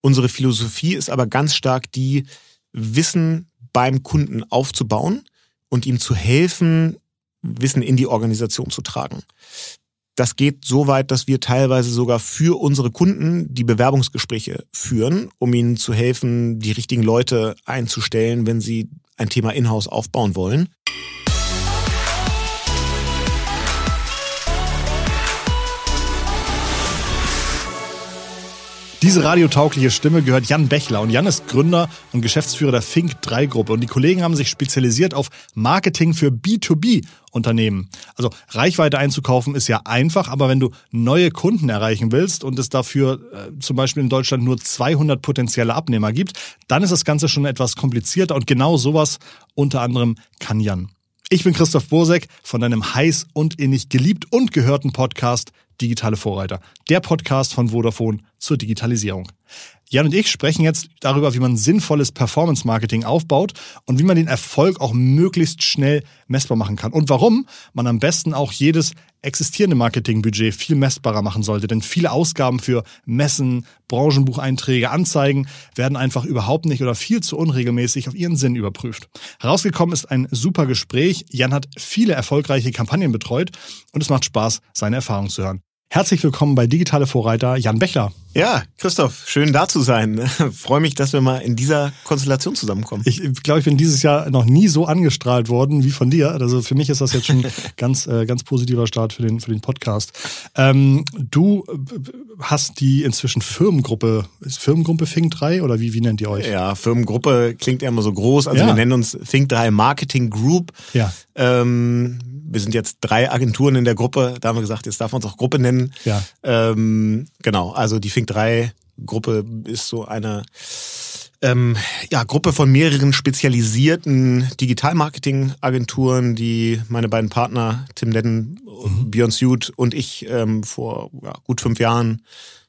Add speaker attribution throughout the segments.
Speaker 1: Unsere Philosophie ist aber ganz stark die, Wissen beim Kunden aufzubauen und ihm zu helfen, Wissen in die Organisation zu tragen. Das geht so weit, dass wir teilweise sogar für unsere Kunden die Bewerbungsgespräche führen, um ihnen zu helfen, die richtigen Leute einzustellen, wenn sie ein Thema in-house aufbauen wollen.
Speaker 2: Diese radiotaugliche Stimme gehört Jan Bechler und Jan ist Gründer und Geschäftsführer der Fink 3 Gruppe und die Kollegen haben sich spezialisiert auf Marketing für B2B Unternehmen. Also Reichweite einzukaufen ist ja einfach, aber wenn du neue Kunden erreichen willst und es dafür äh, zum Beispiel in Deutschland nur 200 potenzielle Abnehmer gibt, dann ist das Ganze schon etwas komplizierter und genau sowas unter anderem kann Jan. Ich bin Christoph Bosek von deinem heiß und innig geliebt und gehörten Podcast Digitale Vorreiter, der Podcast von Vodafone zur Digitalisierung. Jan und ich sprechen jetzt darüber, wie man sinnvolles Performance-Marketing aufbaut und wie man den Erfolg auch möglichst schnell messbar machen kann. Und warum man am besten auch jedes existierende Marketingbudget viel messbarer machen sollte. Denn viele Ausgaben für Messen, Branchenbucheinträge, Anzeigen werden einfach überhaupt nicht oder viel zu unregelmäßig auf ihren Sinn überprüft. Herausgekommen ist ein super Gespräch. Jan hat viele erfolgreiche Kampagnen betreut und es macht Spaß, seine Erfahrungen zu hören. Herzlich willkommen bei Digitale Vorreiter Jan Bechler.
Speaker 1: Ja, Christoph, schön da zu sein. Freue mich, dass wir mal in dieser Konstellation zusammenkommen.
Speaker 2: Ich glaube, ich bin dieses Jahr noch nie so angestrahlt worden wie von dir. Also für mich ist das jetzt schon ganz, äh, ganz positiver Start für den, für den Podcast. Ähm, du hast die inzwischen Firmengruppe, ist Firmengruppe Fink 3 oder wie, wie nennt ihr euch?
Speaker 1: Ja, Firmengruppe klingt ja immer so groß. Also ja. wir nennen uns Fink 3 Marketing Group.
Speaker 2: Ja.
Speaker 1: Ähm, wir sind jetzt drei Agenturen in der Gruppe. Da haben wir gesagt, jetzt darf man uns auch Gruppe nennen.
Speaker 2: Ja.
Speaker 1: Ähm, genau, also die Fink 3 Gruppe ist so eine ähm, ja, Gruppe von mehreren spezialisierten Digital-Marketing-Agenturen, die meine beiden Partner, Tim Nedden, mhm. Björn Suit und ich ähm, vor ja, gut fünf Jahren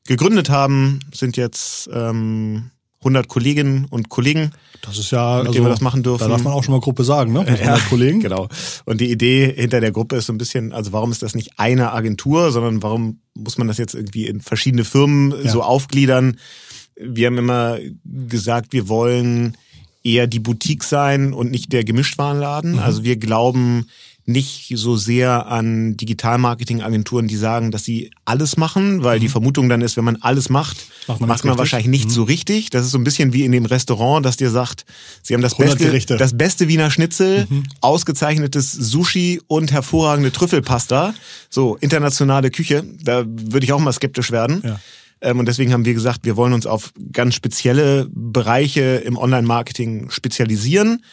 Speaker 1: gegründet haben, sind jetzt ähm, 100 Kolleginnen und Kollegen.
Speaker 2: Das ist ja,
Speaker 1: mit also, denen wir das machen dürfen.
Speaker 2: Da darf man auch schon mal Gruppe sagen, ne?
Speaker 1: Mit ja, Kollegen. Genau. Und die Idee hinter der Gruppe ist so ein bisschen, also warum ist das nicht eine Agentur, sondern warum muss man das jetzt irgendwie in verschiedene Firmen ja. so aufgliedern? Wir haben immer gesagt, wir wollen eher die Boutique sein und nicht der Gemischtwarenladen. Mhm. Also wir glauben, nicht so sehr an Digitalmarketing-Agenturen, die sagen, dass sie alles machen, weil mhm. die Vermutung dann ist, wenn man alles macht, macht man, macht man wahrscheinlich nicht mhm. so richtig. Das ist so ein bisschen wie in dem Restaurant, das dir sagt, sie haben das beste, das beste Wiener Schnitzel, mhm. ausgezeichnetes Sushi und hervorragende Trüffelpasta. So, internationale Küche, da würde ich auch mal skeptisch werden.
Speaker 2: Ja.
Speaker 1: Ähm, und deswegen haben wir gesagt, wir wollen uns auf ganz spezielle Bereiche im Online-Marketing spezialisieren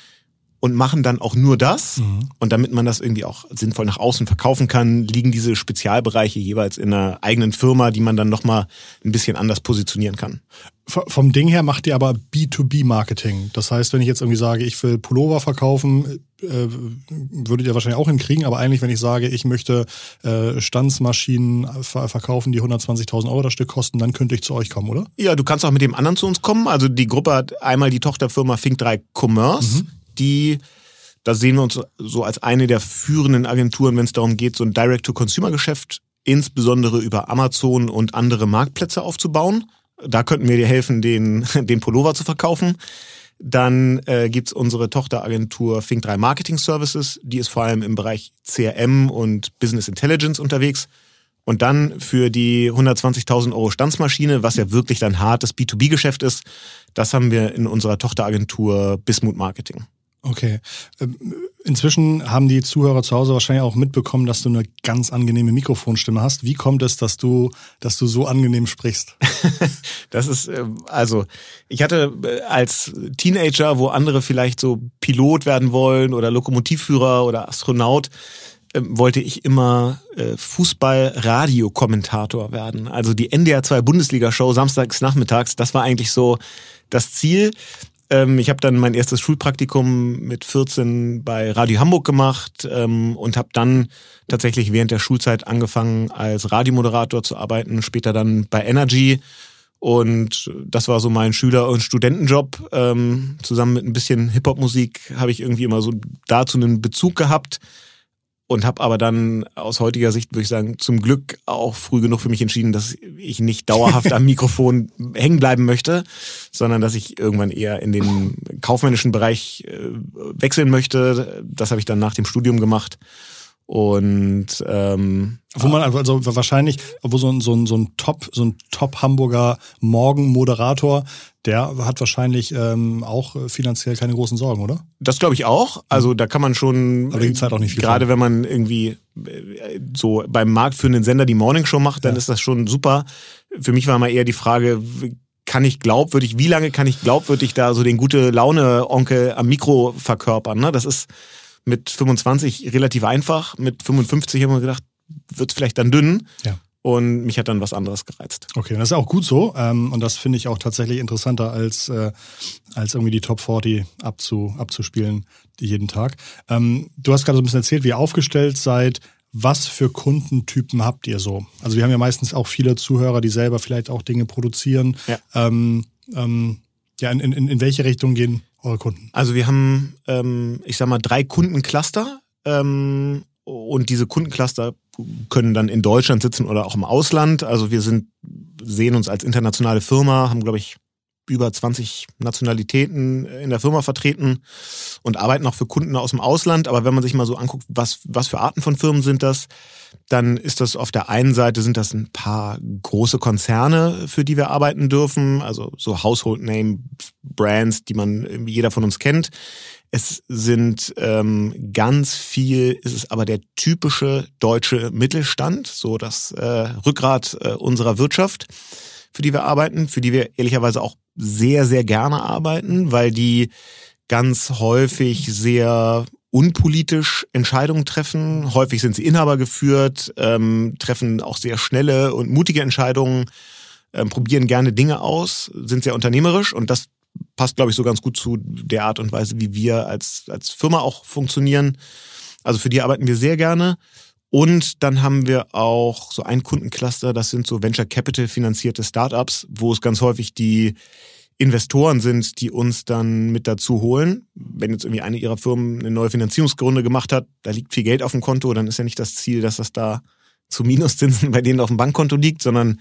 Speaker 1: und machen dann auch nur das. Mhm. Und damit man das irgendwie auch sinnvoll nach außen verkaufen kann, liegen diese Spezialbereiche jeweils in einer eigenen Firma, die man dann nochmal ein bisschen anders positionieren kann.
Speaker 2: Vom Ding her macht ihr aber B2B-Marketing. Das heißt, wenn ich jetzt irgendwie sage, ich will Pullover verkaufen, äh, würdet ihr wahrscheinlich auch hinkriegen. Aber eigentlich, wenn ich sage, ich möchte äh, Stanzmaschinen ver verkaufen, die 120.000 Euro das Stück kosten, dann könnte ich zu euch kommen, oder?
Speaker 1: Ja, du kannst auch mit dem anderen zu uns kommen. Also die Gruppe hat einmal die Tochterfirma Fink3 Commerce. Mhm die, da sehen wir uns so als eine der führenden Agenturen, wenn es darum geht, so ein Direct-to-Consumer-Geschäft insbesondere über Amazon und andere Marktplätze aufzubauen. Da könnten wir dir helfen, den, den Pullover zu verkaufen. Dann äh, gibt unsere Tochteragentur Fink3 Marketing Services, die ist vor allem im Bereich CRM und Business Intelligence unterwegs. Und dann für die 120.000 Euro Stanzmaschine, was ja wirklich dann hartes B2B-Geschäft ist, das haben wir in unserer Tochteragentur Bismut Marketing.
Speaker 2: Okay. Ähm, inzwischen haben die Zuhörer zu Hause wahrscheinlich auch mitbekommen, dass du eine ganz angenehme Mikrofonstimme hast. Wie kommt es, dass du, dass du so angenehm sprichst?
Speaker 1: das ist, äh, also, ich hatte äh, als Teenager, wo andere vielleicht so Pilot werden wollen oder Lokomotivführer oder Astronaut, ähm, wollte ich immer äh, Fußball-Radio-Kommentator werden. Also die NDR 2 Bundesliga-Show samstags nachmittags, das war eigentlich so das Ziel. Ähm, ich habe dann mein erstes Schulpraktikum mit 14 bei Radio Hamburg gemacht ähm, und habe dann tatsächlich während der Schulzeit angefangen als Radiomoderator zu arbeiten, später dann bei Energy. Und das war so mein Schüler- und Studentenjob. Ähm, zusammen mit ein bisschen Hip-Hop-Musik habe ich irgendwie immer so dazu einen Bezug gehabt. Und habe aber dann aus heutiger Sicht, würde ich sagen, zum Glück auch früh genug für mich entschieden, dass ich nicht dauerhaft am Mikrofon hängen bleiben möchte, sondern dass ich irgendwann eher in den kaufmännischen Bereich äh, wechseln möchte. Das habe ich dann nach dem Studium gemacht. Und ähm,
Speaker 2: wo man also wahrscheinlich, wo so ein, so ein, so ein Top, so ein Top Hamburger Morgenmoderator, der hat wahrscheinlich ähm, auch finanziell keine großen Sorgen, oder?
Speaker 1: Das glaube ich auch. Also da kann man schon.
Speaker 2: Aber da gibt's halt auch nicht viel.
Speaker 1: Gerade wenn man irgendwie äh, so beim marktführenden Sender die Morningshow macht, dann ja. ist das schon super. Für mich war mal eher die Frage, kann ich glaubwürdig, wie lange kann ich glaubwürdig da so den gute Laune Onkel am Mikro verkörpern? Ne? Das ist mit 25 relativ einfach. Mit 55 haben wir gedacht, wird es vielleicht dann dünn.
Speaker 2: Ja.
Speaker 1: Und mich hat dann was anderes gereizt.
Speaker 2: Okay, das ist auch gut so. Ähm, und das finde ich auch tatsächlich interessanter, als, äh, als irgendwie die Top 40 abzu, abzuspielen jeden Tag. Ähm, du hast gerade so ein bisschen erzählt, wie ihr aufgestellt seid. Was für Kundentypen habt ihr so? Also wir haben ja meistens auch viele Zuhörer, die selber vielleicht auch Dinge produzieren.
Speaker 1: Ja,
Speaker 2: ähm, ähm, ja in, in, in welche Richtung gehen eure Kunden?
Speaker 1: Also wir haben, ähm, ich sag mal, drei Kundencluster. Ähm, und diese Kundencluster können dann in Deutschland sitzen oder auch im Ausland. Also wir sind, sehen uns als internationale Firma, haben, glaube ich, über 20 Nationalitäten in der Firma vertreten und arbeiten auch für Kunden aus dem Ausland. Aber wenn man sich mal so anguckt, was, was für Arten von Firmen sind das, dann ist das auf der einen Seite sind das ein paar große Konzerne, für die wir arbeiten dürfen, also so Household Name Brands, die man jeder von uns kennt. Es sind ähm, ganz viel, ist es aber der typische deutsche Mittelstand, so das äh, Rückgrat äh, unserer Wirtschaft, für die wir arbeiten, für die wir ehrlicherweise auch sehr, sehr gerne arbeiten, weil die ganz häufig sehr unpolitisch Entscheidungen treffen. Häufig sind sie Inhaber geführt, ähm, treffen auch sehr schnelle und mutige Entscheidungen, ähm, probieren gerne Dinge aus, sind sehr unternehmerisch und das passt, glaube ich, so ganz gut zu der Art und Weise, wie wir als, als Firma auch funktionieren. Also für die arbeiten wir sehr gerne. Und dann haben wir auch so ein Kundencluster, das sind so Venture Capital finanzierte Startups, wo es ganz häufig die Investoren sind, die uns dann mit dazu holen. Wenn jetzt irgendwie eine ihrer Firmen eine neue Finanzierungsgründe gemacht hat, da liegt viel Geld auf dem Konto, dann ist ja nicht das Ziel, dass das da zu Minuszinsen bei denen auf dem Bankkonto liegt, sondern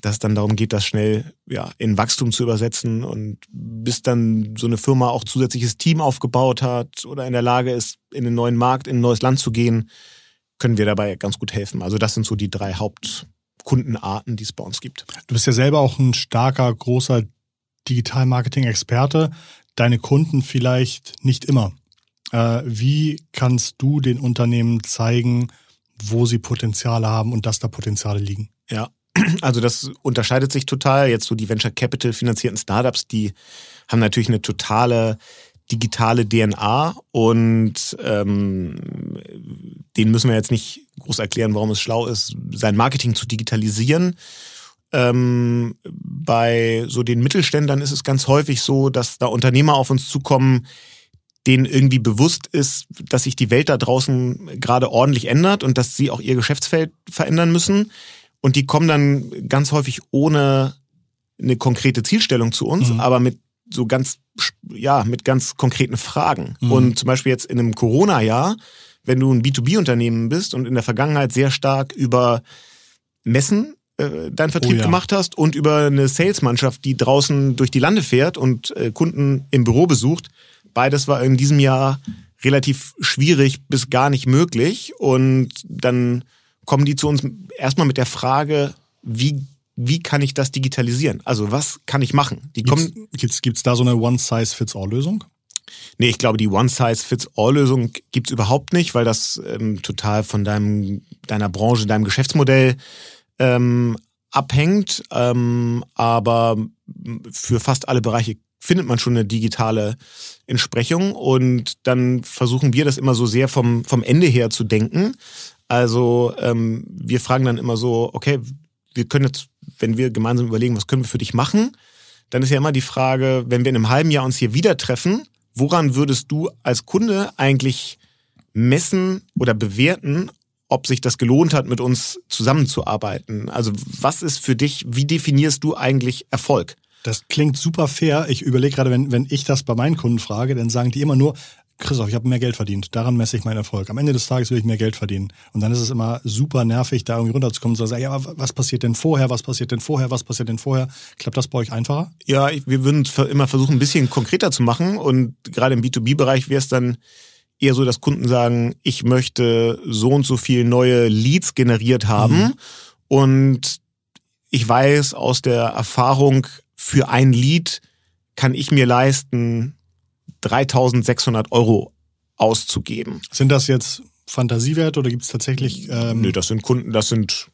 Speaker 1: dass es dann darum geht, das schnell ja, in Wachstum zu übersetzen und bis dann so eine Firma auch zusätzliches Team aufgebaut hat oder in der Lage ist, in einen neuen Markt, in ein neues Land zu gehen, können wir dabei ganz gut helfen. Also das sind so die drei Hauptkundenarten, die es bei uns gibt.
Speaker 2: Du bist ja selber auch ein starker, großer Digital-Marketing-Experte, deine Kunden vielleicht nicht immer. Äh, wie kannst du den Unternehmen zeigen, wo sie Potenziale haben und dass da Potenziale liegen?
Speaker 1: Ja, also das unterscheidet sich total. Jetzt so die Venture Capital finanzierten Startups, die haben natürlich eine totale digitale DNA und ähm, denen müssen wir jetzt nicht groß erklären, warum es schlau ist, sein Marketing zu digitalisieren. Ähm, bei so den Mittelständlern ist es ganz häufig so, dass da Unternehmer auf uns zukommen, denen irgendwie bewusst ist, dass sich die Welt da draußen gerade ordentlich ändert und dass sie auch ihr Geschäftsfeld verändern müssen. Und die kommen dann ganz häufig ohne eine konkrete Zielstellung zu uns, mhm. aber mit so ganz, ja, mit ganz konkreten Fragen. Mhm. Und zum Beispiel jetzt in einem Corona-Jahr, wenn du ein B2B-Unternehmen bist und in der Vergangenheit sehr stark über Messen äh, deinen Vertrieb oh ja. gemacht hast und über eine Salesmannschaft, die draußen durch die Lande fährt und äh, Kunden im Büro besucht. Beides war in diesem Jahr relativ schwierig bis gar nicht möglich. Und dann kommen die zu uns erstmal mit der Frage, wie wie kann ich das digitalisieren? Also was kann ich machen?
Speaker 2: Die gibt's, kommen gibt's, gibt's da so eine One-Size-Fits-All-Lösung?
Speaker 1: Nee, ich glaube, die One-Size-Fits-All-Lösung gibt's überhaupt nicht, weil das ähm, total von deinem, deiner Branche, deinem Geschäftsmodell ähm, abhängt. Ähm, aber für fast alle Bereiche findet man schon eine digitale Entsprechung und dann versuchen wir das immer so sehr vom, vom Ende her zu denken. Also ähm, wir fragen dann immer so, okay, wir können jetzt, wenn wir gemeinsam überlegen, was können wir für dich machen, dann ist ja immer die Frage, wenn wir in einem halben Jahr uns hier wieder treffen, woran würdest du als Kunde eigentlich messen oder bewerten, ob sich das gelohnt hat, mit uns zusammenzuarbeiten? Also was ist für dich, wie definierst du eigentlich Erfolg?
Speaker 2: Das klingt super fair. Ich überlege gerade, wenn, wenn ich das bei meinen Kunden frage, dann sagen die immer nur, Christoph, ich habe mehr Geld verdient. Daran messe ich meinen Erfolg. Am Ende des Tages will ich mehr Geld verdienen. Und dann ist es immer super nervig, da irgendwie runterzukommen und zu sagen, ja, aber was passiert denn vorher, was passiert denn vorher, was passiert denn vorher? Klappt das bei euch einfacher?
Speaker 1: Ja, wir würden es immer versuchen, ein bisschen konkreter zu machen. Und gerade im B2B-Bereich wäre es dann eher so, dass Kunden sagen, ich möchte so und so viel neue Leads generiert haben. Mhm. Und ich weiß aus der Erfahrung, für ein Lead kann ich mir leisten, 3600 Euro auszugeben.
Speaker 2: Sind das jetzt Fantasiewerte oder gibt es tatsächlich?
Speaker 1: Ähm Nö, das sind Kunden, das sind,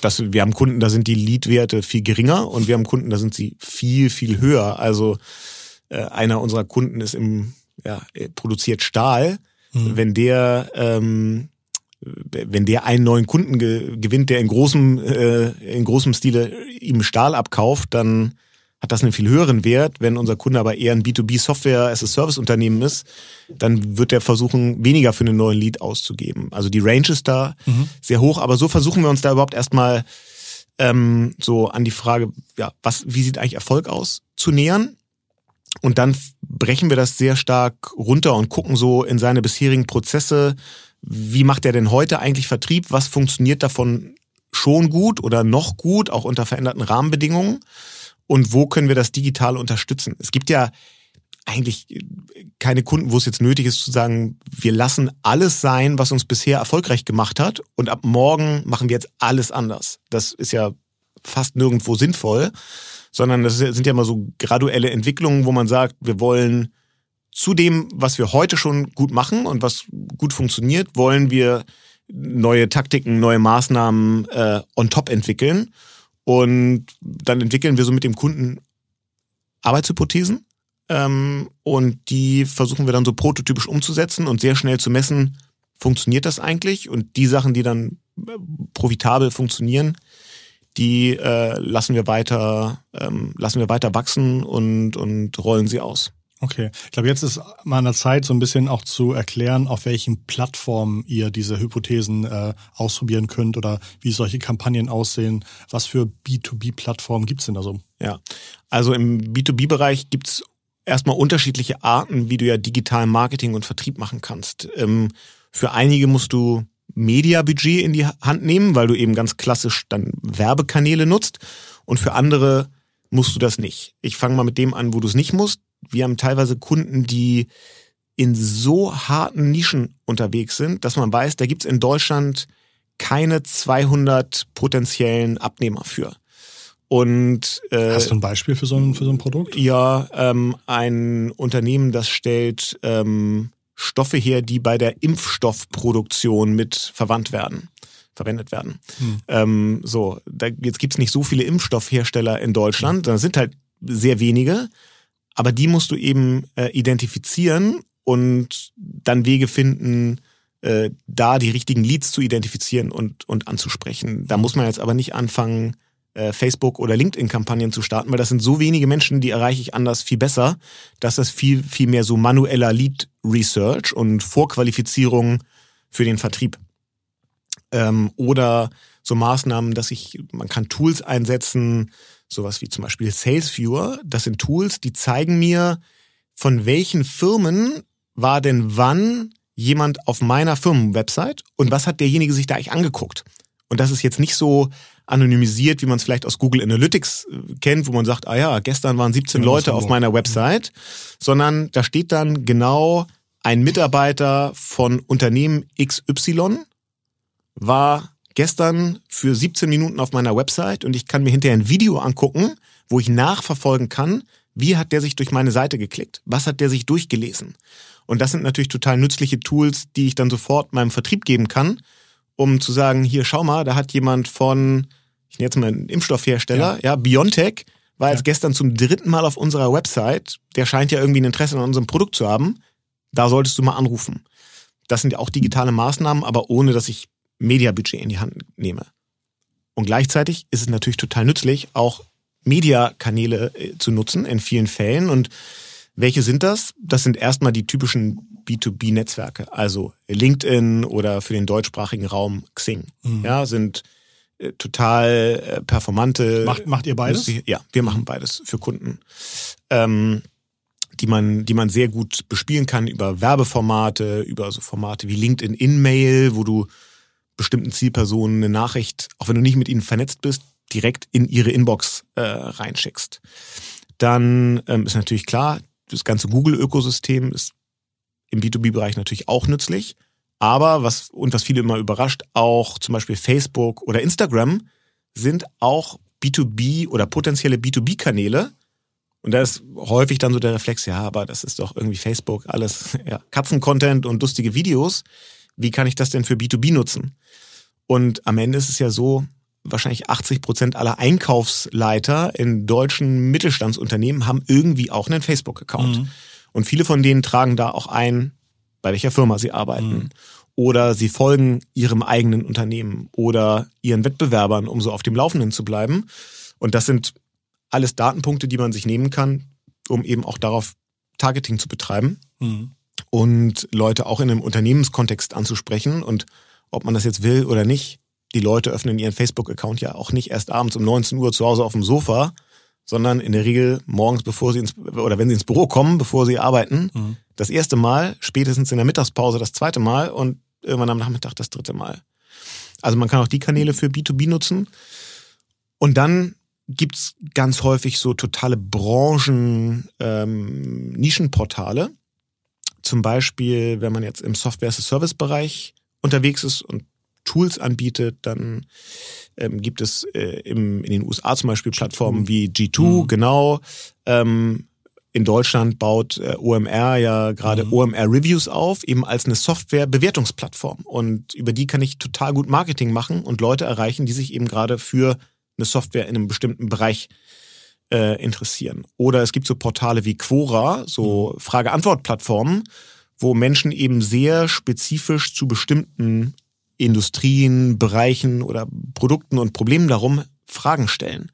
Speaker 1: das, wir haben Kunden, da sind die Leadwerte viel geringer und wir haben Kunden, da sind sie viel, viel höher. Also äh, einer unserer Kunden ist im, ja, produziert Stahl. Mhm. Wenn der ähm, wenn der einen neuen Kunden ge gewinnt, der in großem, äh, in großem Stile ihm Stahl abkauft, dann hat das einen viel höheren Wert. Wenn unser Kunde aber eher ein B2B-Software-as-a-Service-Unternehmen ist, dann wird er versuchen, weniger für einen neuen Lead auszugeben. Also die Range ist da mhm. sehr hoch, aber so versuchen wir uns da überhaupt erstmal ähm, so an die Frage, ja, was, wie sieht eigentlich Erfolg aus, zu nähern. Und dann brechen wir das sehr stark runter und gucken so in seine bisherigen Prozesse, wie macht er denn heute eigentlich Vertrieb? Was funktioniert davon schon gut oder noch gut, auch unter veränderten Rahmenbedingungen? Und wo können wir das digital unterstützen? Es gibt ja eigentlich keine Kunden, wo es jetzt nötig ist zu sagen, wir lassen alles sein, was uns bisher erfolgreich gemacht hat und ab morgen machen wir jetzt alles anders. Das ist ja fast nirgendwo sinnvoll, sondern das sind ja immer so graduelle Entwicklungen, wo man sagt, wir wollen zu dem, was wir heute schon gut machen und was gut funktioniert, wollen wir neue Taktiken, neue Maßnahmen äh, on top entwickeln. Und dann entwickeln wir so mit dem Kunden Arbeitshypothesen. Ähm, und die versuchen wir dann so prototypisch umzusetzen und sehr schnell zu messen, funktioniert das eigentlich? Und die Sachen, die dann äh, profitabel funktionieren, die äh, lassen wir weiter, ähm, lassen wir weiter wachsen und, und rollen sie aus.
Speaker 2: Okay, ich glaube, jetzt ist mal an der Zeit, so ein bisschen auch zu erklären, auf welchen Plattformen ihr diese Hypothesen äh, ausprobieren könnt oder wie solche Kampagnen aussehen. Was für B2B-Plattformen gibt's denn da so?
Speaker 1: Ja, also im B2B-Bereich gibt's erstmal unterschiedliche Arten, wie du ja digital Marketing und Vertrieb machen kannst. Ähm, für einige musst du Media-Budget in die Hand nehmen, weil du eben ganz klassisch dann Werbekanäle nutzt. Und für andere musst du das nicht. Ich fange mal mit dem an, wo du es nicht musst wir haben teilweise Kunden, die in so harten Nischen unterwegs sind, dass man weiß, da gibt's in Deutschland keine 200 potenziellen Abnehmer für. Und
Speaker 2: äh, hast du ein Beispiel für so ein für so ein Produkt?
Speaker 1: Ja, ähm, ein Unternehmen, das stellt ähm, Stoffe her, die bei der Impfstoffproduktion mit verwandt werden, verwendet werden. Hm. Ähm, so, da, jetzt gibt's nicht so viele Impfstoffhersteller in Deutschland, da sind halt sehr wenige. Aber die musst du eben äh, identifizieren und dann Wege finden, äh, da die richtigen Leads zu identifizieren und, und anzusprechen. Da muss man jetzt aber nicht anfangen, äh, Facebook- oder LinkedIn-Kampagnen zu starten, weil das sind so wenige Menschen, die erreiche ich anders viel besser, dass das viel, viel mehr so manueller Lead-Research und Vorqualifizierung für den Vertrieb. Ähm, oder so Maßnahmen, dass ich, man kann Tools einsetzen, sowas wie zum Beispiel Sales Viewer. Das sind Tools, die zeigen mir, von welchen Firmen war denn wann jemand auf meiner Firmenwebsite und was hat derjenige sich da eigentlich angeguckt. Und das ist jetzt nicht so anonymisiert, wie man es vielleicht aus Google Analytics äh, kennt, wo man sagt, ah ja, gestern waren 17 ja, Leute auf meiner Website, sondern da steht dann genau ein Mitarbeiter von Unternehmen XY war gestern für 17 Minuten auf meiner Website und ich kann mir hinterher ein Video angucken, wo ich nachverfolgen kann, wie hat der sich durch meine Seite geklickt? Was hat der sich durchgelesen? Und das sind natürlich total nützliche Tools, die ich dann sofort meinem Vertrieb geben kann, um zu sagen, hier schau mal, da hat jemand von, ich nenne jetzt mal einen Impfstoffhersteller, ja, ja BioNTech, war jetzt ja. gestern zum dritten Mal auf unserer Website, der scheint ja irgendwie ein Interesse an unserem Produkt zu haben, da solltest du mal anrufen. Das sind ja auch digitale Maßnahmen, aber ohne dass ich Mediabudget in die Hand nehme. Und gleichzeitig ist es natürlich total nützlich, auch Mediakanäle äh, zu nutzen in vielen Fällen. Und welche sind das? Das sind erstmal die typischen B2B-Netzwerke, also LinkedIn oder für den deutschsprachigen Raum Xing. Mhm. Ja, sind äh, total äh, performante.
Speaker 2: Macht, macht ihr beides?
Speaker 1: Ja, wir machen beides für Kunden. Ähm, die man, die man sehr gut bespielen kann über Werbeformate, über so Formate wie LinkedIn In-Mail, wo du bestimmten Zielpersonen eine Nachricht, auch wenn du nicht mit ihnen vernetzt bist, direkt in ihre Inbox äh, reinschickst. Dann ähm, ist natürlich klar, das ganze Google-Ökosystem ist im B2B-Bereich natürlich auch nützlich. Aber was, und was viele immer überrascht, auch zum Beispiel Facebook oder Instagram sind auch B2B oder potenzielle B2B-Kanäle. Und da ist häufig dann so der Reflex, ja, aber das ist doch irgendwie Facebook, alles ja, Katzen-Content und lustige Videos. Wie kann ich das denn für B2B nutzen? Und am Ende ist es ja so, wahrscheinlich 80 Prozent aller Einkaufsleiter in deutschen Mittelstandsunternehmen haben irgendwie auch einen Facebook-Account. Mhm. Und viele von denen tragen da auch ein, bei welcher Firma sie arbeiten. Mhm. Oder sie folgen ihrem eigenen Unternehmen oder ihren Wettbewerbern, um so auf dem Laufenden zu bleiben. Und das sind alles Datenpunkte, die man sich nehmen kann, um eben auch darauf Targeting zu betreiben mhm. Und Leute auch in einem Unternehmenskontext anzusprechen. Und ob man das jetzt will oder nicht, die Leute öffnen ihren Facebook-Account ja auch nicht erst abends um 19 Uhr zu Hause auf dem Sofa, sondern in der Regel morgens, bevor sie ins, oder wenn sie ins Büro kommen, bevor sie arbeiten, mhm. das erste Mal, spätestens in der Mittagspause das zweite Mal und irgendwann am Nachmittag das dritte Mal. Also man kann auch die Kanäle für B2B nutzen. Und dann gibt's ganz häufig so totale Branchen-Nischenportale. Ähm, Zum Beispiel, wenn man jetzt im Software-as-a-Service-Bereich unterwegs ist und Tools anbietet, dann ähm, gibt es äh, im, in den USA zum Beispiel Plattformen mhm. wie G2, mhm. genau. Ähm, in Deutschland baut äh, OMR ja gerade mhm. OMR Reviews auf, eben als eine Software-Bewertungsplattform. Und über die kann ich total gut Marketing machen und Leute erreichen, die sich eben gerade für eine Software in einem bestimmten Bereich äh, interessieren. Oder es gibt so Portale wie Quora, so mhm. Frage-Antwort-Plattformen, wo Menschen eben sehr spezifisch zu bestimmten Industrien, Bereichen oder Produkten und Problemen darum Fragen stellen.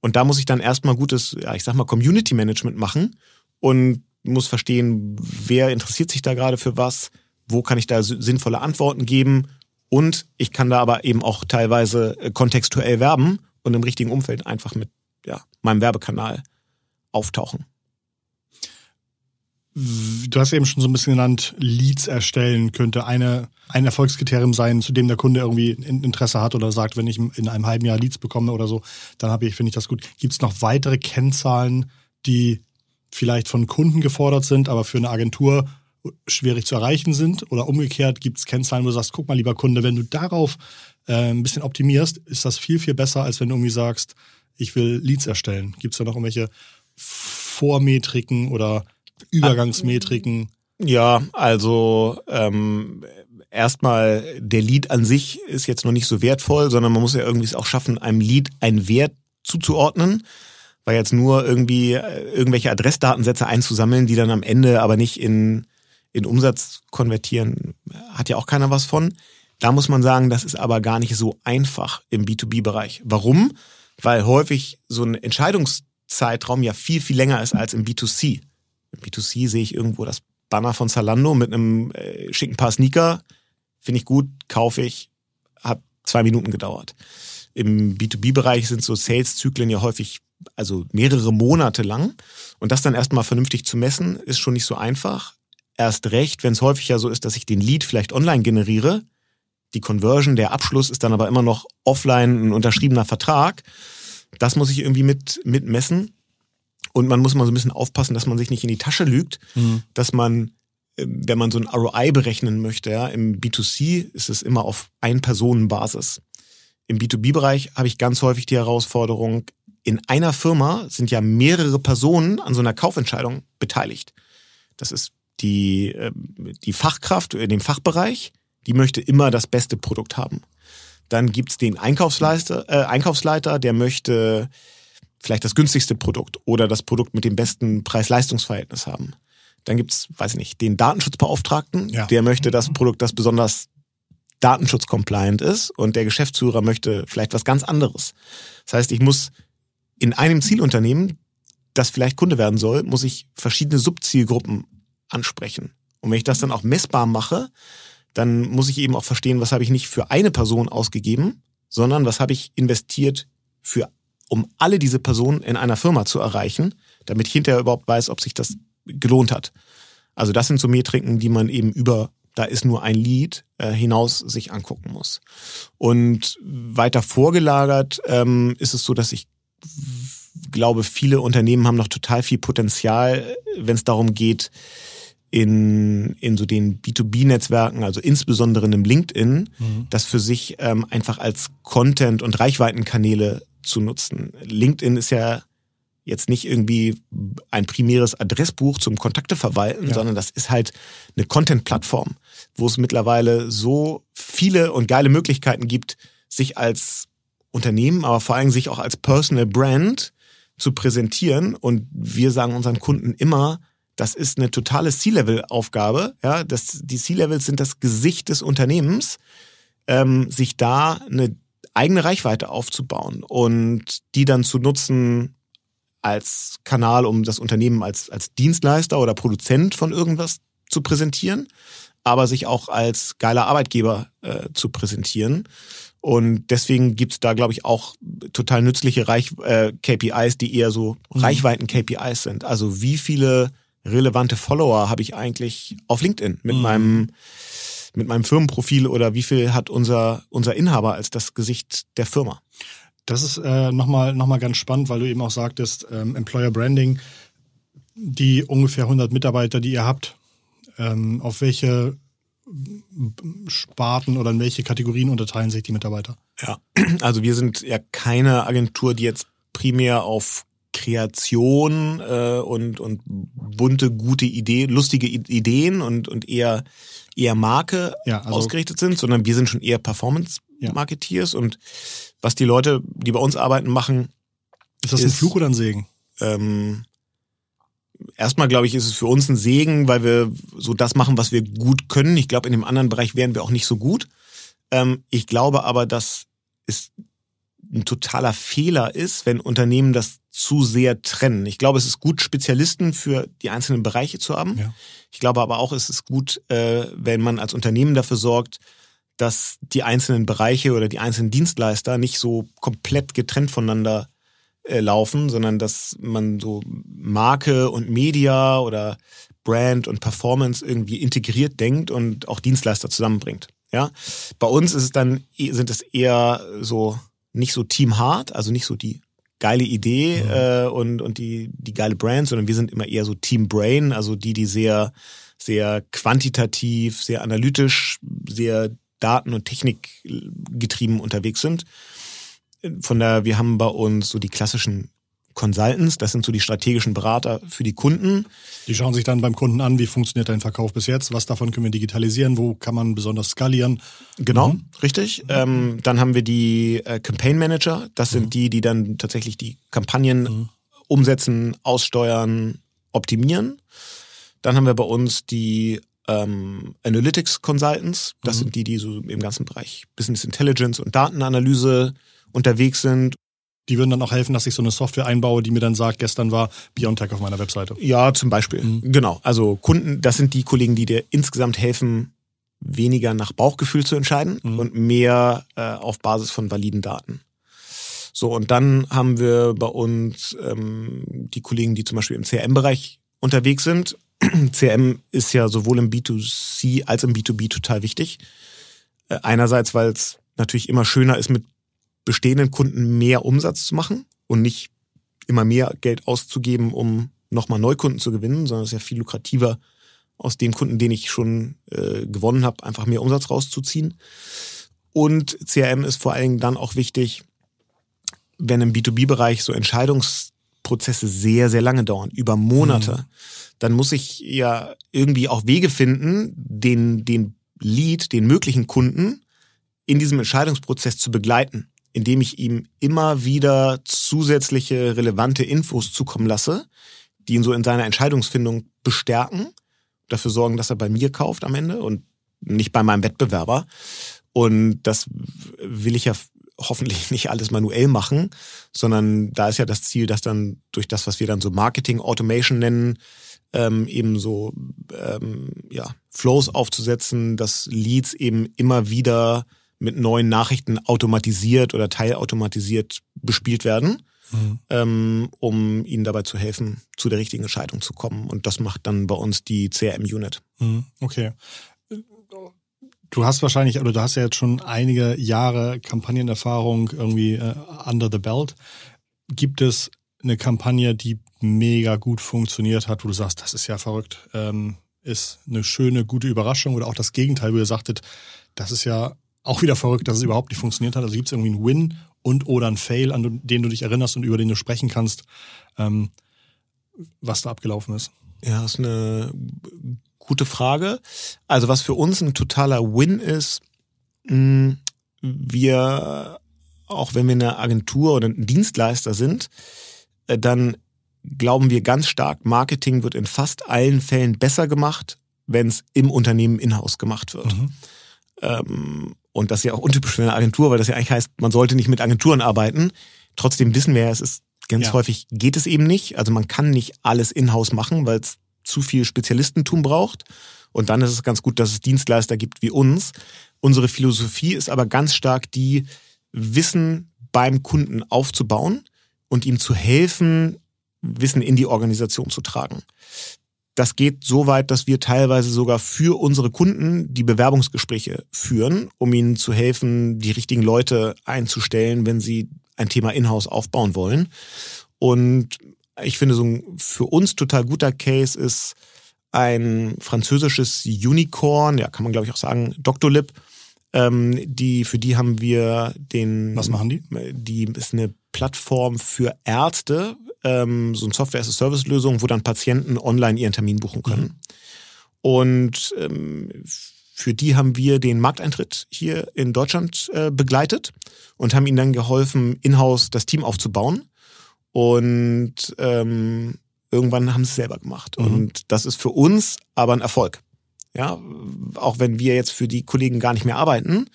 Speaker 1: Und da muss ich dann erstmal gutes, ja, ich sag mal, Community Management machen und muss verstehen, wer interessiert sich da gerade für was, wo kann ich da sinnvolle Antworten geben und ich kann da aber eben auch teilweise äh, kontextuell werben und im richtigen Umfeld einfach mit ja, meinem Werbekanal auftauchen.
Speaker 2: Du hast eben schon so ein bisschen genannt, Leads erstellen könnte eine, ein Erfolgskriterium sein, zu dem der Kunde irgendwie Interesse hat oder sagt, wenn ich in einem halben Jahr Leads bekomme oder so, dann habe ich, finde ich das gut. Gibt es noch weitere Kennzahlen, die vielleicht von Kunden gefordert sind, aber für eine Agentur schwierig zu erreichen sind? Oder umgekehrt gibt es Kennzahlen, wo du sagst, guck mal, lieber Kunde, wenn du darauf äh, ein bisschen optimierst, ist das viel, viel besser, als wenn du irgendwie sagst, ich will Leads erstellen. Gibt es da noch irgendwelche Vormetriken oder Übergangsmetriken?
Speaker 1: Ja, also ähm, erstmal der Lead an sich ist jetzt noch nicht so wertvoll, sondern man muss ja irgendwie es auch schaffen, einem Lead einen Wert zuzuordnen. Weil jetzt nur irgendwie äh, irgendwelche Adressdatensätze einzusammeln, die dann am Ende aber nicht in, in Umsatz konvertieren, hat ja auch keiner was von. Da muss man sagen, das ist aber gar nicht so einfach im B2B-Bereich. Warum? Weil häufig so ein Entscheidungszeitraum ja viel, viel länger ist als im B2C. Im B2C sehe ich irgendwo das Banner von Zalando mit einem äh, schicken Paar Sneaker. Finde ich gut, kaufe ich, hat zwei Minuten gedauert. Im B2B-Bereich sind so Sales-Zyklen ja häufig also mehrere Monate lang. Und das dann erstmal vernünftig zu messen, ist schon nicht so einfach. Erst recht, wenn es häufig ja so ist, dass ich den Lead vielleicht online generiere. Die Conversion, der Abschluss ist dann aber immer noch offline ein unterschriebener Vertrag. Das muss ich irgendwie mit, mit messen. Und man muss mal so ein bisschen aufpassen, dass man sich nicht in die Tasche lügt, mhm. dass man, ähm, wenn man so ein ROI berechnen möchte, ja, im B2C ist es immer auf Ein-Personen-Basis. Im B2B-Bereich habe ich ganz häufig die Herausforderung, in einer Firma sind ja mehrere Personen an so einer Kaufentscheidung beteiligt. Das ist die, ähm, die Fachkraft in dem Fachbereich, die möchte immer das beste Produkt haben. Dann gibt's den Einkaufsleiter, äh, Einkaufsleiter, der möchte vielleicht das günstigste Produkt oder das Produkt mit dem besten Preis-Leistungs-Verhältnis haben. Dann gibt's, weiß ich nicht, den Datenschutzbeauftragten, ja. der möchte das Produkt, das besonders datenschutzcompliant ist und der Geschäftsführer möchte vielleicht was ganz anderes. Das heißt, ich muss in einem Zielunternehmen, das vielleicht Kunde werden soll, muss ich verschiedene Subzielgruppen ansprechen. Und wenn ich das dann auch messbar mache, dann muss ich eben auch verstehen, was habe ich nicht für eine Person ausgegeben, sondern was habe ich investiert für um alle diese Personen in einer Firma zu erreichen, damit ich hinterher überhaupt weiß, ob sich das gelohnt hat. Also das sind so Metriken, die man eben über da ist nur ein Lied äh, hinaus sich angucken muss. Und weiter vorgelagert ähm, ist es so, dass ich glaube, viele Unternehmen haben noch total viel Potenzial, wenn es darum geht, in, in so den B2B-Netzwerken, also insbesondere in LinkedIn, mhm. das für sich ähm, einfach als Content- und Reichweitenkanäle zu nutzen. LinkedIn ist ja jetzt nicht irgendwie ein primäres Adressbuch zum Kontakte verwalten, ja. sondern das ist halt eine Content-Plattform, wo es mittlerweile so viele und geile Möglichkeiten gibt, sich als Unternehmen, aber vor allem sich auch als Personal Brand zu präsentieren. Und wir sagen unseren Kunden immer, das ist eine totale C-Level-Aufgabe. Ja, das, die C-Levels sind das Gesicht des Unternehmens, ähm, sich da eine eigene Reichweite aufzubauen und die dann zu nutzen als Kanal, um das Unternehmen als, als Dienstleister oder Produzent von irgendwas zu präsentieren, aber sich auch als geiler Arbeitgeber äh, zu präsentieren. Und deswegen gibt's da, glaube ich, auch total nützliche Reich äh, KPIs, die eher so mhm. Reichweiten-KPIs sind. Also wie viele relevante Follower habe ich eigentlich auf LinkedIn mit mhm. meinem mit meinem Firmenprofil oder wie viel hat unser unser Inhaber als das Gesicht der Firma?
Speaker 2: Das ist äh, nochmal noch mal ganz spannend, weil du eben auch sagtest, ähm, Employer Branding, die ungefähr 100 Mitarbeiter, die ihr habt, ähm, auf welche Sparten oder in welche Kategorien unterteilen sich die Mitarbeiter?
Speaker 1: Ja, also wir sind ja keine Agentur, die jetzt primär auf Kreation äh, und, und bunte, gute Ideen, lustige Ideen und, und eher, eher Marke ja, also ausgerichtet sind, sondern wir sind schon eher Performance-Marketeers ja. und was die Leute, die bei uns arbeiten, machen.
Speaker 2: Ist das ist, ein Fluch oder ein Segen?
Speaker 1: Ähm, erstmal glaube ich, ist es für uns ein Segen, weil wir so das machen, was wir gut können. Ich glaube, in dem anderen Bereich wären wir auch nicht so gut. Ähm, ich glaube aber, dass es ein totaler Fehler ist, wenn Unternehmen das zu sehr trennen. Ich glaube, es ist gut, Spezialisten für die einzelnen Bereiche zu haben. Ja. Ich glaube aber auch, es ist gut, äh, wenn man als Unternehmen dafür sorgt, dass die einzelnen Bereiche oder die einzelnen Dienstleister nicht so komplett getrennt voneinander äh, laufen, sondern dass man so Marke und Media oder Brand und Performance irgendwie integriert denkt und auch Dienstleister zusammenbringt. Ja, bei uns ist es dann sind es eher so nicht so Team Hard, also nicht so die geile Idee mhm. äh, und und die die geile Brand, sondern wir sind immer eher so Team Brain, also die die sehr sehr quantitativ, sehr analytisch, sehr Daten- und Technikgetrieben unterwegs sind. Von der, wir haben bei uns so die klassischen Consultants, das sind so die strategischen Berater für die Kunden.
Speaker 2: Die schauen sich dann beim Kunden an, wie funktioniert dein Verkauf bis jetzt, was davon können wir digitalisieren, wo kann man besonders skalieren.
Speaker 1: Genau, mhm. richtig. Ähm, dann haben wir die äh, Campaign Manager, das sind mhm. die, die dann tatsächlich die Kampagnen mhm. umsetzen, aussteuern, optimieren. Dann haben wir bei uns die ähm, Analytics Consultants. Das mhm. sind die, die so im ganzen Bereich Business Intelligence und Datenanalyse unterwegs sind.
Speaker 2: Die würden dann auch helfen, dass ich so eine Software einbaue, die mir dann sagt, gestern war Biontech auf meiner Webseite.
Speaker 1: Ja, zum Beispiel. Mhm. Genau. Also Kunden, das sind die Kollegen, die dir insgesamt helfen, weniger nach Bauchgefühl zu entscheiden mhm. und mehr äh, auf Basis von validen Daten. So, und dann haben wir bei uns ähm, die Kollegen, die zum Beispiel im CRM-Bereich unterwegs sind CM ist ja sowohl im B2C als im B2B total wichtig. Äh, einerseits, weil es natürlich immer schöner ist, mit bestehenden Kunden mehr Umsatz zu machen und nicht immer mehr Geld auszugeben, um nochmal Neukunden zu gewinnen, sondern es ist ja viel lukrativer, aus dem Kunden, den ich schon äh, gewonnen habe, einfach mehr Umsatz rauszuziehen. Und CRM ist vor allen Dingen dann auch wichtig, wenn im B2B-Bereich so Entscheidungsprozesse sehr, sehr lange dauern, über Monate. Mhm dann muss ich ja irgendwie auch Wege finden, den, den Lead, den möglichen Kunden in diesem Entscheidungsprozess zu begleiten, indem ich ihm immer wieder zusätzliche relevante Infos zukommen lasse, die ihn so in seiner Entscheidungsfindung bestärken, dafür sorgen, dass er bei mir kauft am Ende und nicht bei meinem Wettbewerber. Und das will ich ja hoffentlich nicht alles manuell machen, sondern da ist ja das Ziel, dass dann durch das, was wir dann so Marketing Automation nennen, ähm, eben so ähm, ja, Flows aufzusetzen, dass Leads eben immer wieder mit neuen Nachrichten automatisiert oder teilautomatisiert bespielt werden. mhm. ähm, um ihnen dabei zu helfen, zu der richtigen Entscheidung zu kommen. Und das macht dann bei uns die CRM-Unit.
Speaker 2: Mhm. Okay. Du hast wahrscheinlich, oder du hast ja jetzt schon einige Jahre Kampagnenerfahrung irgendwie äh, under the belt. Gibt es eine Kampagne, die mega gut funktioniert hat, wo du sagst, das ist ja verrückt, ähm, ist eine schöne, gute Überraschung oder auch das Gegenteil, wo ihr sagtet, das ist ja auch wieder verrückt, dass es überhaupt nicht funktioniert hat. Also gibt es irgendwie einen Win und oder einen Fail, an den du dich erinnerst und über den du sprechen kannst, ähm, was da abgelaufen ist?
Speaker 1: Ja, das ist eine gute Frage. Also was für uns ein totaler Win ist, mh, wir, auch wenn wir eine Agentur oder ein Dienstleister sind, äh, dann glauben wir ganz stark, Marketing wird in fast allen Fällen besser gemacht, wenn es im Unternehmen in-house gemacht wird. Mhm. Ähm, und das ist ja auch untypisch für eine Agentur, weil das ja eigentlich heißt, man sollte nicht mit Agenturen arbeiten. Trotzdem wissen wir ja, es ist ganz ja. häufig geht es eben nicht. Also man kann nicht alles in-house machen, weil es zu viel Spezialistentum braucht. Und dann ist es ganz gut, dass es Dienstleister gibt wie uns. Unsere Philosophie ist aber ganz stark die, Wissen beim Kunden aufzubauen und ihm zu helfen, Wissen in die Organisation zu tragen. Das geht so weit, dass wir teilweise sogar für unsere Kunden die Bewerbungsgespräche führen, um ihnen zu helfen, die richtigen Leute einzustellen, wenn sie ein Thema in-house aufbauen wollen. Und ich finde, so ein für uns total guter Case ist ein französisches Unicorn, ja, kann man glaube ich auch sagen, Doctolib. Ähm, die, für die haben wir den.
Speaker 2: Was machen die?
Speaker 1: Die ist eine Plattform für Ärzte, ähm, so eine Software-as-a-Service-Lösung, wo dann Patienten online ihren Termin buchen können. Mhm. Und ähm, für die haben wir den Markteintritt hier in Deutschland äh, begleitet und haben ihnen dann geholfen, in-house das Team aufzubauen. Und ähm, irgendwann haben sie es selber gemacht. Mhm. Und das ist für uns aber ein Erfolg. Ja, auch wenn wir jetzt für die Kollegen gar nicht mehr arbeiten,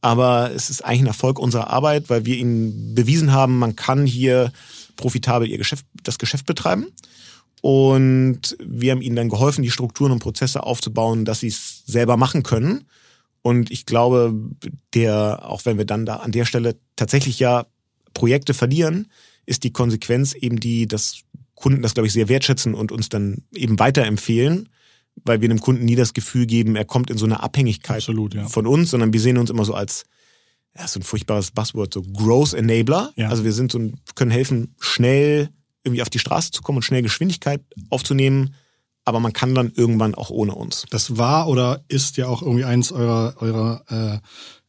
Speaker 1: aber es ist eigentlich ein Erfolg unserer Arbeit, weil wir ihnen bewiesen haben, man kann hier profitabel ihr Geschäft, das Geschäft betreiben. Und wir haben ihnen dann geholfen, die Strukturen und Prozesse aufzubauen, dass sie es selber machen können. Und ich glaube, der, auch wenn wir dann da an der Stelle tatsächlich ja Projekte verlieren, ist die Konsequenz eben die, dass Kunden das, glaube ich, sehr wertschätzen und uns dann eben weiterempfehlen weil wir dem Kunden nie das Gefühl geben, er kommt in so eine Abhängigkeit
Speaker 2: Absolut, ja.
Speaker 1: von uns, sondern wir sehen uns immer so als ja, so ein furchtbares Buzzword, so Growth Enabler. Ja. Also wir sind so ein, können helfen, schnell irgendwie auf die Straße zu kommen und schnell Geschwindigkeit aufzunehmen, aber man kann dann irgendwann auch ohne uns.
Speaker 2: Das war oder ist ja auch irgendwie eins eurer, eurer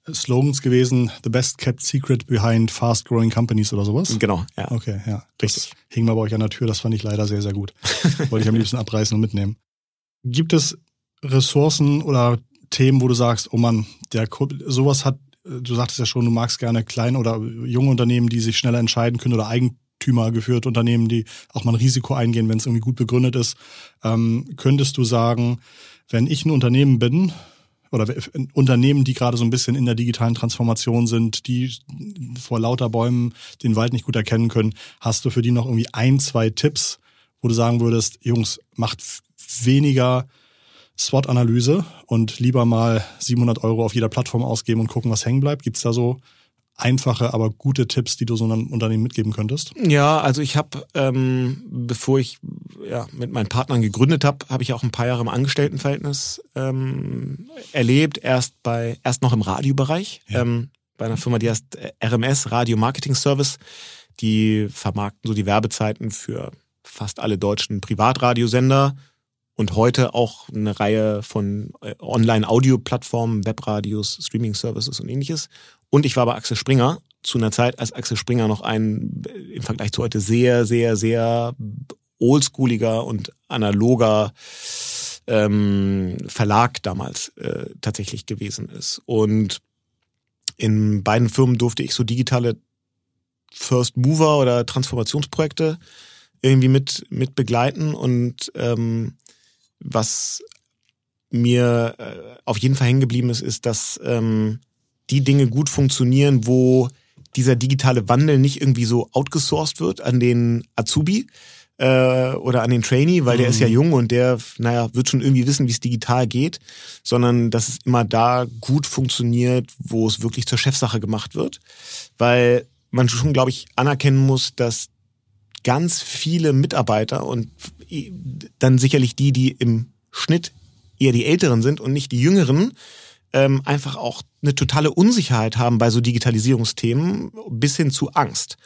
Speaker 2: äh, Slogans gewesen, the best kept secret behind fast growing companies oder sowas?
Speaker 1: Genau, ja.
Speaker 2: Okay, ja. Richtig. Das hing mal bei euch an der Tür, das fand ich leider sehr, sehr gut. Wollte ich am liebsten abreißen und mitnehmen. Gibt es Ressourcen oder Themen, wo du sagst, oh Mann, der sowas hat, du sagtest ja schon, du magst gerne kleine oder junge Unternehmen, die sich schneller entscheiden können oder Eigentümergeführte Unternehmen, die auch mal ein Risiko eingehen, wenn es irgendwie gut begründet ist. Ähm, könntest du sagen, wenn ich ein Unternehmen bin, oder Unternehmen, die gerade so ein bisschen in der digitalen Transformation sind, die vor lauter Bäumen den Wald nicht gut erkennen können, hast du für die noch irgendwie ein, zwei Tipps, wo du sagen würdest, Jungs, macht weniger SWOT-Analyse und lieber mal 700 Euro auf jeder Plattform ausgeben und gucken, was hängen bleibt? Gibt es da so einfache, aber gute Tipps, die du so einem Unternehmen mitgeben könntest?
Speaker 1: Ja, also ich habe, ähm, bevor ich ja, mit meinen Partnern gegründet habe, habe ich auch ein paar Jahre im Angestelltenverhältnis ähm, erlebt. Erst bei, erst noch im Radiobereich, ja. ähm, bei einer Firma, die heißt RMS, Radio Marketing Service. Die vermarkten so die Werbezeiten für fast alle deutschen Privatradiosender und heute auch eine Reihe von äh, Online-Audio-Plattformen, Webradios, Streaming-Services und ähnliches. Und ich war bei Axel Springer zu einer Zeit, als Axel Springer noch ein äh, im Vergleich zu heute sehr, sehr, sehr oldschooliger und analoger ähm, Verlag damals äh, tatsächlich gewesen ist. Und in beiden Firmen durfte ich so digitale First Mover oder Transformationsprojekte irgendwie mit, mit begleiten und ähm, was mir äh, auf jeden Fall hängen geblieben ist, ist, dass ähm, die Dinge gut funktionieren, wo dieser digitale Wandel nicht irgendwie so outgesourced wird an den Azubi äh, oder an den Trainee, weil mhm. der ist ja mhm. jung und der, naja, wird schon irgendwie wissen, wie es digital geht, sondern dass es immer da gut funktioniert, wo es wirklich zur Chefsache gemacht wird. Weil man schon, glaube ich, anerkennen muss, dass ganz viele Mitarbeiter und dann sicherlich die, die im Schnitt eher die Älteren sind und nicht die Jüngeren, ähm, einfach auch eine totale Unsicherheit haben bei so Digitalisierungsthemen bis hin zu Angst.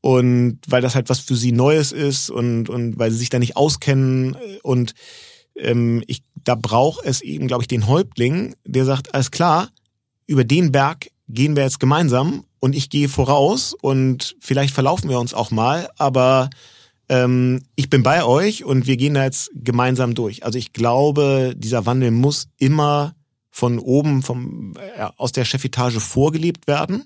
Speaker 1: Und weil das halt was für sie Neues ist und, und weil sie sich da nicht auskennen und ähm, ich, da braucht es eben, glaube ich, den Häuptling, der sagt, alles klar, über den Berg gehen wir jetzt gemeinsam und ich gehe voraus und vielleicht verlaufen wir uns auch mal, aber ähm, ich bin bei euch und wir gehen da jetzt gemeinsam durch. Also ich glaube, dieser Wandel muss immer von oben, vom, äh, aus der Chefetage vorgelebt werden.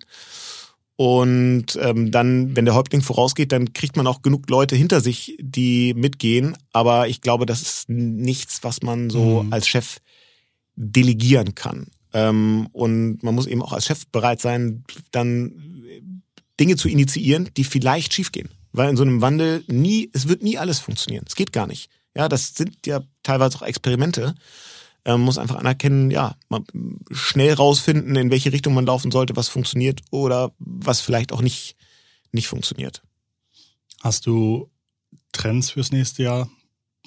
Speaker 1: Und ähm, dann, wenn der Häuptling vorausgeht, dann kriegt man auch genug Leute hinter sich, die mitgehen. Aber ich glaube, das ist nichts, was man so mhm. als Chef delegieren kann. Ähm, und man muss eben auch als Chef bereit sein, dann Dinge zu initiieren, die vielleicht schiefgehen. Weil in so einem Wandel nie, es wird nie alles funktionieren. Es geht gar nicht. Ja, das sind ja teilweise auch Experimente. Man muss einfach anerkennen, ja, schnell rausfinden, in welche Richtung man laufen sollte, was funktioniert oder was vielleicht auch nicht, nicht funktioniert.
Speaker 2: Hast du Trends fürs nächste Jahr?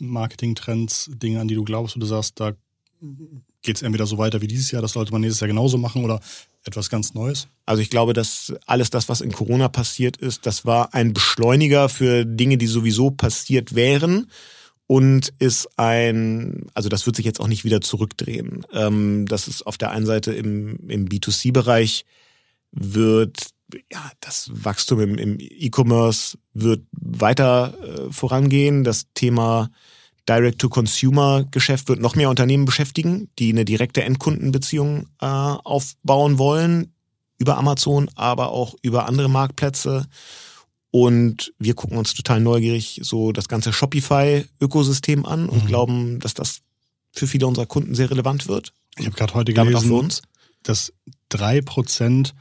Speaker 2: Marketing-Trends, Dinge, an die du glaubst, wo du sagst, da geht es entweder so weiter wie dieses Jahr, das sollte man nächstes Jahr genauso machen oder etwas ganz Neues?
Speaker 1: Also ich glaube, dass alles das, was in Corona passiert ist, das war ein Beschleuniger für Dinge, die sowieso passiert wären und ist ein, also das wird sich jetzt auch nicht wieder zurückdrehen. Ähm, das ist auf der einen Seite im, im B2C-Bereich wird ja, das Wachstum im, im E-Commerce wird weiter äh, vorangehen. Das Thema Direct-to-Consumer-Geschäft wird noch mehr Unternehmen beschäftigen, die eine direkte Endkundenbeziehung äh, aufbauen wollen über Amazon, aber auch über andere Marktplätze. Und wir gucken uns total neugierig so das ganze Shopify-Ökosystem an und mhm. glauben, dass das für viele unserer Kunden sehr relevant wird.
Speaker 2: Ich habe gerade heute gelesen, dass drei Prozent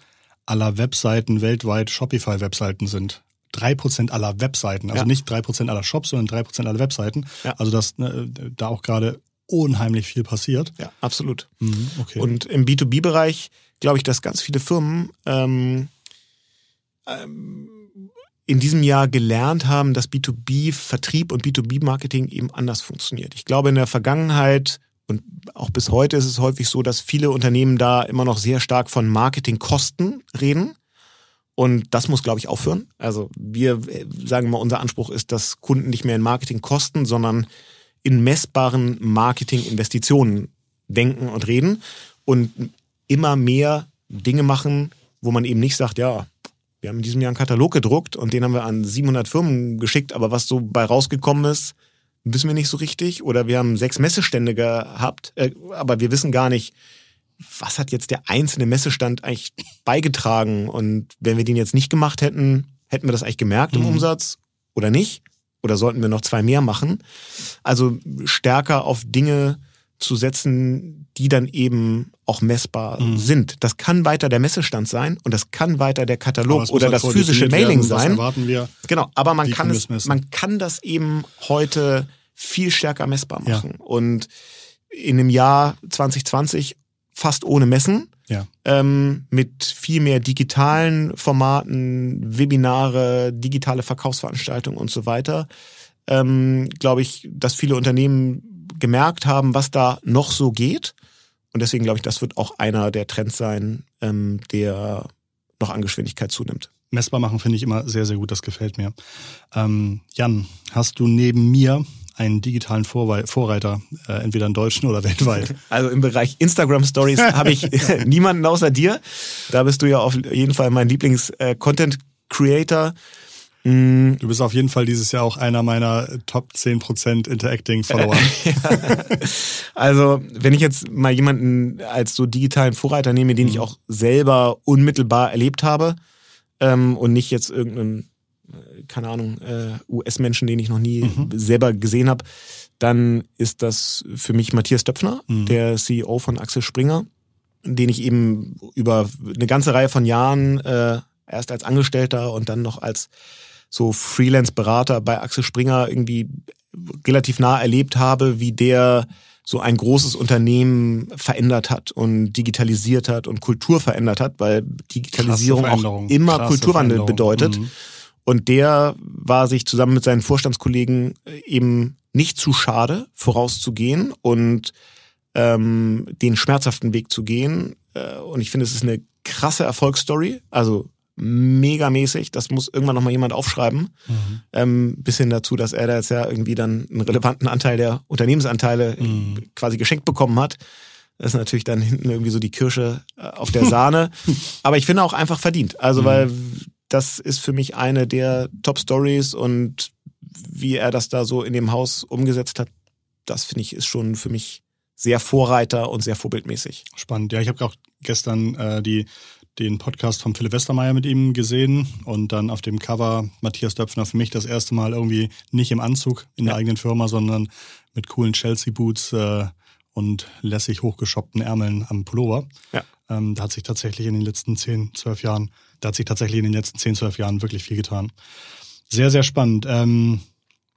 Speaker 2: aller Webseiten weltweit Shopify-Webseiten sind. Drei Prozent aller Webseiten, also ja. nicht drei Prozent aller Shops, sondern drei Prozent aller Webseiten. Ja. Also dass ne, da auch gerade unheimlich viel passiert.
Speaker 1: Ja, absolut. Mhm, okay. Und im B2B-Bereich glaube ich, dass ganz viele Firmen ähm, ähm, in diesem Jahr gelernt haben, dass B2B-Vertrieb und B2B-Marketing eben anders funktioniert. Ich glaube, in der Vergangenheit und auch bis heute ist es häufig so, dass viele Unternehmen da immer noch sehr stark von Marketingkosten reden. Und das muss, glaube ich, aufhören. Also wir äh, sagen mal, unser Anspruch ist, dass Kunden nicht mehr in Marketing kosten, sondern in messbaren Marketinginvestitionen denken und reden und immer mehr Dinge machen, wo man eben nicht sagt, ja, wir haben in diesem Jahr einen Katalog gedruckt und den haben wir an 700 Firmen geschickt, aber was so bei rausgekommen ist, wissen wir nicht so richtig. Oder wir haben sechs Messestände gehabt, äh, aber wir wissen gar nicht, was hat jetzt der einzelne Messestand eigentlich beigetragen. Und wenn wir den jetzt nicht gemacht hätten, hätten wir das eigentlich gemerkt im mhm. Umsatz oder nicht? Oder sollten wir noch zwei mehr machen? Also stärker auf Dinge zu setzen, die dann eben auch messbar mhm. sind. Das kann weiter der Messestand sein und das kann weiter der Katalog oder halt das physische Mailing werden, sein.
Speaker 2: erwarten wir?
Speaker 1: Genau, aber man kann es, man kann das eben heute viel stärker messbar machen. Ja. Und in dem Jahr 2020 fast ohne Messen,
Speaker 2: ja.
Speaker 1: ähm, mit viel mehr digitalen Formaten, Webinare, digitale Verkaufsveranstaltungen und so weiter, ähm, glaube ich, dass viele Unternehmen gemerkt haben, was da noch so geht. Und deswegen glaube ich, das wird auch einer der Trends sein, ähm, der noch an Geschwindigkeit zunimmt.
Speaker 2: Messbar machen finde ich immer sehr, sehr gut, das gefällt mir. Ähm, Jan, hast du neben mir einen digitalen Vorreiter, äh, entweder in Deutschen oder weltweit?
Speaker 1: Also im Bereich Instagram Stories habe ich niemanden außer dir. Da bist du ja auf jeden Fall mein Lieblings-Content-Creator. Äh,
Speaker 2: Mm. Du bist auf jeden Fall dieses Jahr auch einer meiner Top 10% Interacting-Follower.
Speaker 1: also, wenn ich jetzt mal jemanden als so digitalen Vorreiter nehme, den mhm. ich auch selber unmittelbar erlebt habe ähm, und nicht jetzt irgendeinen, keine Ahnung, äh, US-Menschen, den ich noch nie mhm. selber gesehen habe, dann ist das für mich Matthias Döpfner, mhm. der CEO von Axel Springer, den ich eben über eine ganze Reihe von Jahren äh, erst als Angestellter und dann noch als so Freelance-Berater bei Axel Springer irgendwie relativ nah erlebt habe, wie der so ein großes Unternehmen verändert hat und digitalisiert hat und Kultur verändert hat, weil Digitalisierung auch immer Kulturwandel bedeutet. Mhm. Und der war sich zusammen mit seinen Vorstandskollegen eben nicht zu schade, vorauszugehen und ähm, den schmerzhaften Weg zu gehen. Äh, und ich finde, es ist eine krasse Erfolgsstory. Also megamäßig. Das muss irgendwann nochmal jemand aufschreiben. Mhm. Ähm, bis hin dazu, dass er da jetzt ja irgendwie dann einen relevanten Anteil der Unternehmensanteile mhm. quasi geschenkt bekommen hat. Das ist natürlich dann hinten irgendwie so die Kirsche äh, auf der Sahne. Aber ich finde auch einfach verdient. Also, mhm. weil das ist für mich eine der Top-Stories und wie er das da so in dem Haus umgesetzt hat, das finde ich ist schon für mich sehr Vorreiter und sehr vorbildmäßig.
Speaker 2: Spannend. Ja, ich habe auch gestern äh, die den Podcast von Philipp Westermeier mit ihm gesehen und dann auf dem Cover Matthias Döpfner für mich das erste Mal irgendwie nicht im Anzug in der eigenen Firma, sondern mit coolen Chelsea-Boots äh, und lässig hochgeschoppten Ärmeln am Pullover. Ja. Ähm, da hat sich tatsächlich in den letzten 10, 12 Jahren, da hat sich tatsächlich in den letzten 10, 12 Jahren wirklich viel getan. Sehr, sehr spannend. Ähm,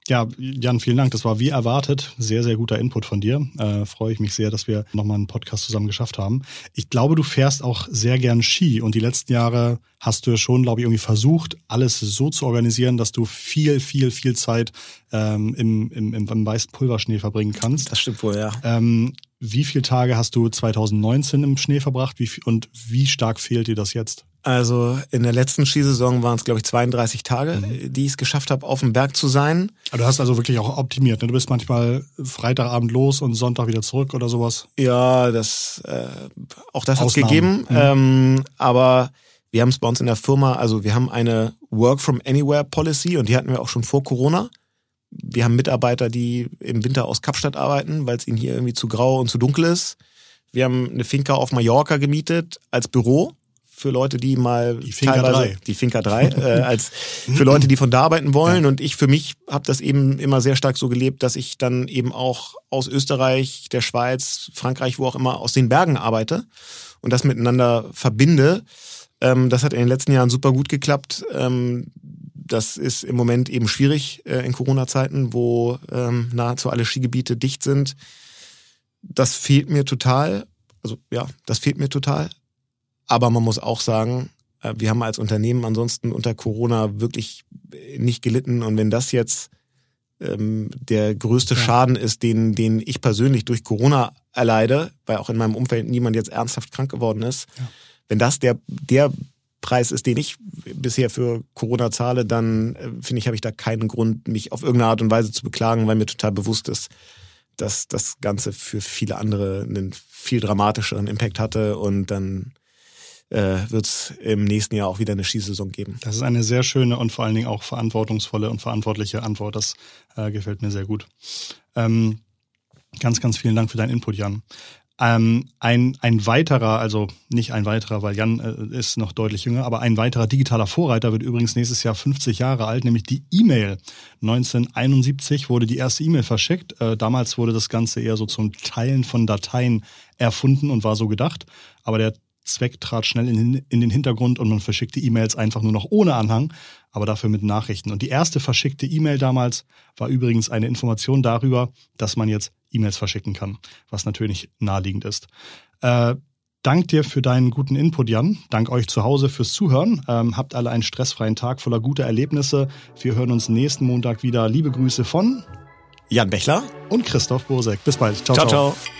Speaker 2: ja, Jan, vielen Dank. Das war wie erwartet sehr, sehr guter Input von dir. Äh, freue ich mich sehr, dass wir nochmal einen Podcast zusammen geschafft haben. Ich glaube, du fährst auch sehr gern Ski und die letzten Jahre hast du schon, glaube ich, irgendwie versucht, alles so zu organisieren, dass du viel, viel, viel Zeit ähm, im, im, im, im weißen Pulverschnee verbringen kannst.
Speaker 1: Das stimmt wohl, ja.
Speaker 2: Ähm, wie viele Tage hast du 2019 im Schnee verbracht wie, und wie stark fehlt dir das jetzt?
Speaker 1: Also in der letzten Skisaison waren es, glaube ich, 32 Tage, mhm. die ich es geschafft habe, auf dem Berg zu sein.
Speaker 2: Aber du hast also wirklich auch optimiert. Ne? Du bist manchmal Freitagabend los und Sonntag wieder zurück oder sowas.
Speaker 1: Ja, das äh, auch das hat es gegeben. Mhm. Ähm, aber wir haben es bei uns in der Firma, also wir haben eine Work from Anywhere Policy und die hatten wir auch schon vor Corona. Wir haben Mitarbeiter, die im Winter aus Kapstadt arbeiten, weil es ihnen hier irgendwie zu grau und zu dunkel ist. Wir haben eine Finca auf Mallorca gemietet als Büro für Leute, die mal
Speaker 2: die Finca teilweise
Speaker 1: 3. die Finca 3 äh, als für Leute, die von da arbeiten wollen. Ja. Und ich für mich habe das eben immer sehr stark so gelebt, dass ich dann eben auch aus Österreich, der Schweiz, Frankreich, wo auch immer aus den Bergen arbeite und das miteinander verbinde. Ähm, das hat in den letzten Jahren super gut geklappt. Ähm, das ist im Moment eben schwierig äh, in Corona-Zeiten, wo ähm, nahezu alle Skigebiete dicht sind. Das fehlt mir total. Also ja, das fehlt mir total. Aber man muss auch sagen, äh, wir haben als Unternehmen ansonsten unter Corona wirklich nicht gelitten. Und wenn das jetzt ähm, der größte ja. Schaden ist, den, den ich persönlich durch Corona erleide, weil auch in meinem Umfeld niemand jetzt ernsthaft krank geworden ist, ja. wenn das der, der Preis ist, den ich bisher für Corona zahle, dann äh, finde ich, habe ich da keinen Grund, mich auf irgendeine Art und Weise zu beklagen, weil mir total bewusst ist, dass das Ganze für viele andere einen viel dramatischeren Impact hatte und dann äh, wird es im nächsten Jahr auch wieder eine Skisaison geben.
Speaker 2: Das ist eine sehr schöne und vor allen Dingen auch verantwortungsvolle und verantwortliche Antwort. Das äh, gefällt mir sehr gut. Ähm, ganz, ganz vielen Dank für deinen Input, Jan. Ähm, ein, ein weiterer, also nicht ein weiterer, weil Jan äh, ist noch deutlich jünger, aber ein weiterer digitaler Vorreiter wird übrigens nächstes Jahr 50 Jahre alt, nämlich die E-Mail. 1971 wurde die erste E-Mail verschickt. Äh, damals wurde das Ganze eher so zum Teilen von Dateien erfunden und war so gedacht. Aber der Zweck trat schnell in, in den Hintergrund und man verschickte E-Mails einfach nur noch ohne Anhang, aber dafür mit Nachrichten. Und die erste verschickte E-Mail damals war übrigens eine Information darüber, dass man jetzt E-Mails verschicken kann, was natürlich naheliegend ist. Äh, Dank dir für deinen guten Input, Jan. Dank euch zu Hause fürs Zuhören. Ähm, habt alle einen stressfreien Tag voller guter Erlebnisse. Wir hören uns nächsten Montag wieder. Liebe Grüße von
Speaker 1: Jan Bechler
Speaker 2: und Christoph Bosek. Bis bald. ciao. ciao. ciao. ciao.